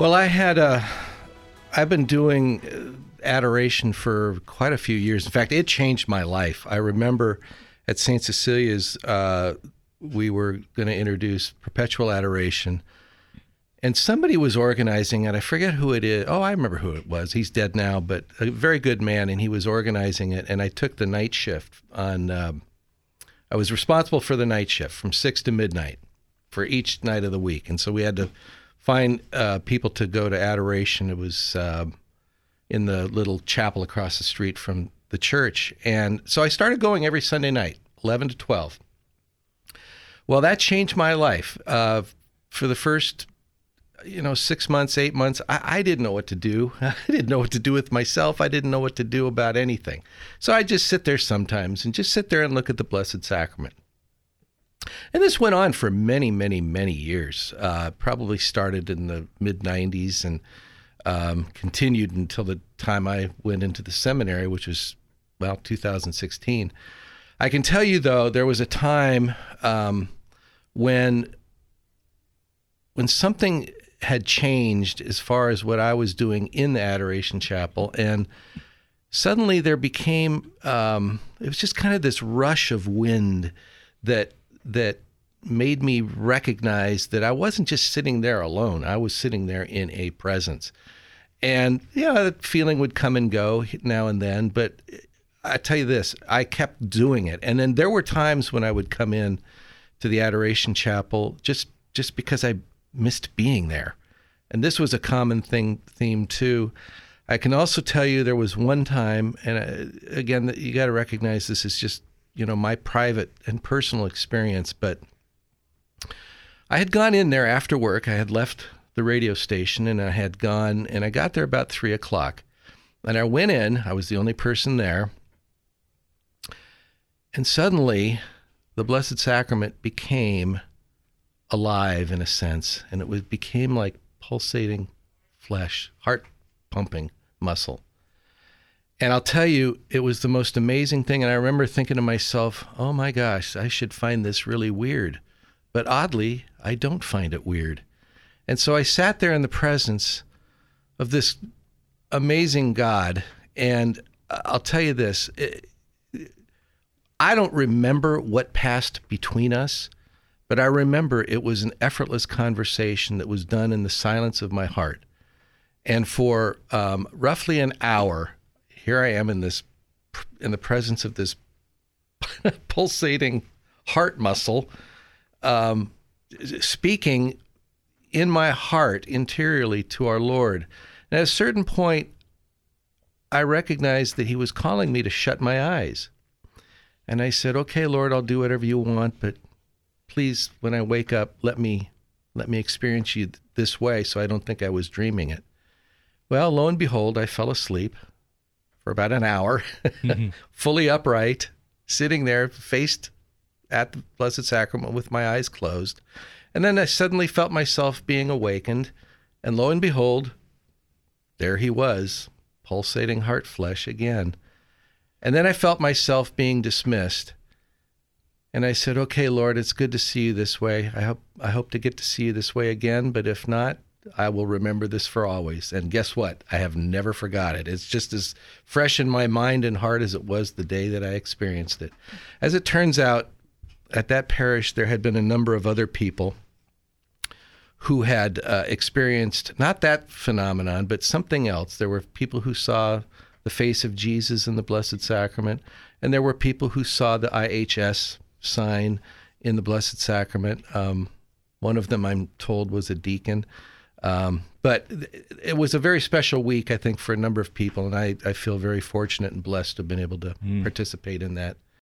Well, I had a. I've been doing uh, adoration for quite a few years. In fact, it changed my life. I remember at St. Cecilia's, uh, we were going to introduce perpetual adoration. And somebody was organizing it. I forget who it is. Oh, I remember who it was. He's dead now, but a very good man. And he was organizing it. And I took the night shift on. Um, I was responsible for the night shift from six to midnight for each night of the week. And so we had to find uh, people to go to adoration. It was uh, in the little chapel across the street from the church. And so I started going every Sunday night, 11 to 12. Well, that changed my life. Uh, for the first, you know, six months, eight months, I, I, didn't know what to do. I didn't know what to do with myself. I didn't know what to do about anything. So I just sit there sometimes and just sit there and look at the Blessed Sacrament. And this went on for many, many, many years. Uh, probably started in the mid 90s and um, continued until the time I went into the seminary, which was, well, 2016. I can tell you, though, there was a time um, when when something had changed as far as what I was doing in the Adoration Chapel, and suddenly there became um, it was just kind of this rush of wind that that made me recognize that I wasn't just sitting there alone. I was sitting there in a presence. And yeah, that feeling would come and go now and then, but I tell you this, I kept doing it. And then there were times when I would come in to the adoration chapel just just because I missed being there. And this was a common thing theme too. I can also tell you there was one time and uh, again you got to recognize this is just you know my private and personal experience, but I had gone in there after work. I had left the radio station and I had gone and I got there about three o'clock. And I went in, I was the only person there. And suddenly the Blessed Sacrament became alive in a sense, and it was, became like pulsating flesh, heart pumping muscle. And I'll tell you, it was the most amazing thing. And I remember thinking to myself, oh my gosh, I should find this really weird. But oddly, I don't find it weird. And so I sat there in the presence of this amazing God. And I'll tell you this I don't remember what passed between us, but I remember it was an effortless conversation that was done in the silence of my heart. And for um, roughly an hour, here I am in this in the presence of this pulsating heart muscle, um, speaking in my heart interiorly to our Lord. And at a certain point, I recognized that He was calling me to shut my eyes. And I said, "Okay, Lord, I'll do whatever you want, but please, when I wake up, let me let me experience you this way, so I don't think I was dreaming it." Well, lo and behold, I fell asleep for about an hour, mm-hmm. fully upright, sitting there, faced at the Blessed Sacrament with my eyes closed. And then I suddenly felt myself being awakened. And lo and behold, there he was, pulsating heart flesh again. And then I felt myself being dismissed. And I said, "Okay, Lord, it's good to see you this way. I hope I hope to get to see you this way again, but if not, I will remember this for always. And guess what? I have never forgot it. It's just as fresh in my mind and heart as it was the day that I experienced it. As it turns out, at that parish, there had been a number of other people who had uh, experienced not that phenomenon, but something else. There were people who saw the face of Jesus in the Blessed Sacrament, and there were people who saw the IHS sign in the Blessed Sacrament. Um, one of them, I'm told, was a deacon. Um, but it was a very special week, I think, for a number of people, and I, I feel very fortunate and blessed to have been able to mm. participate in that.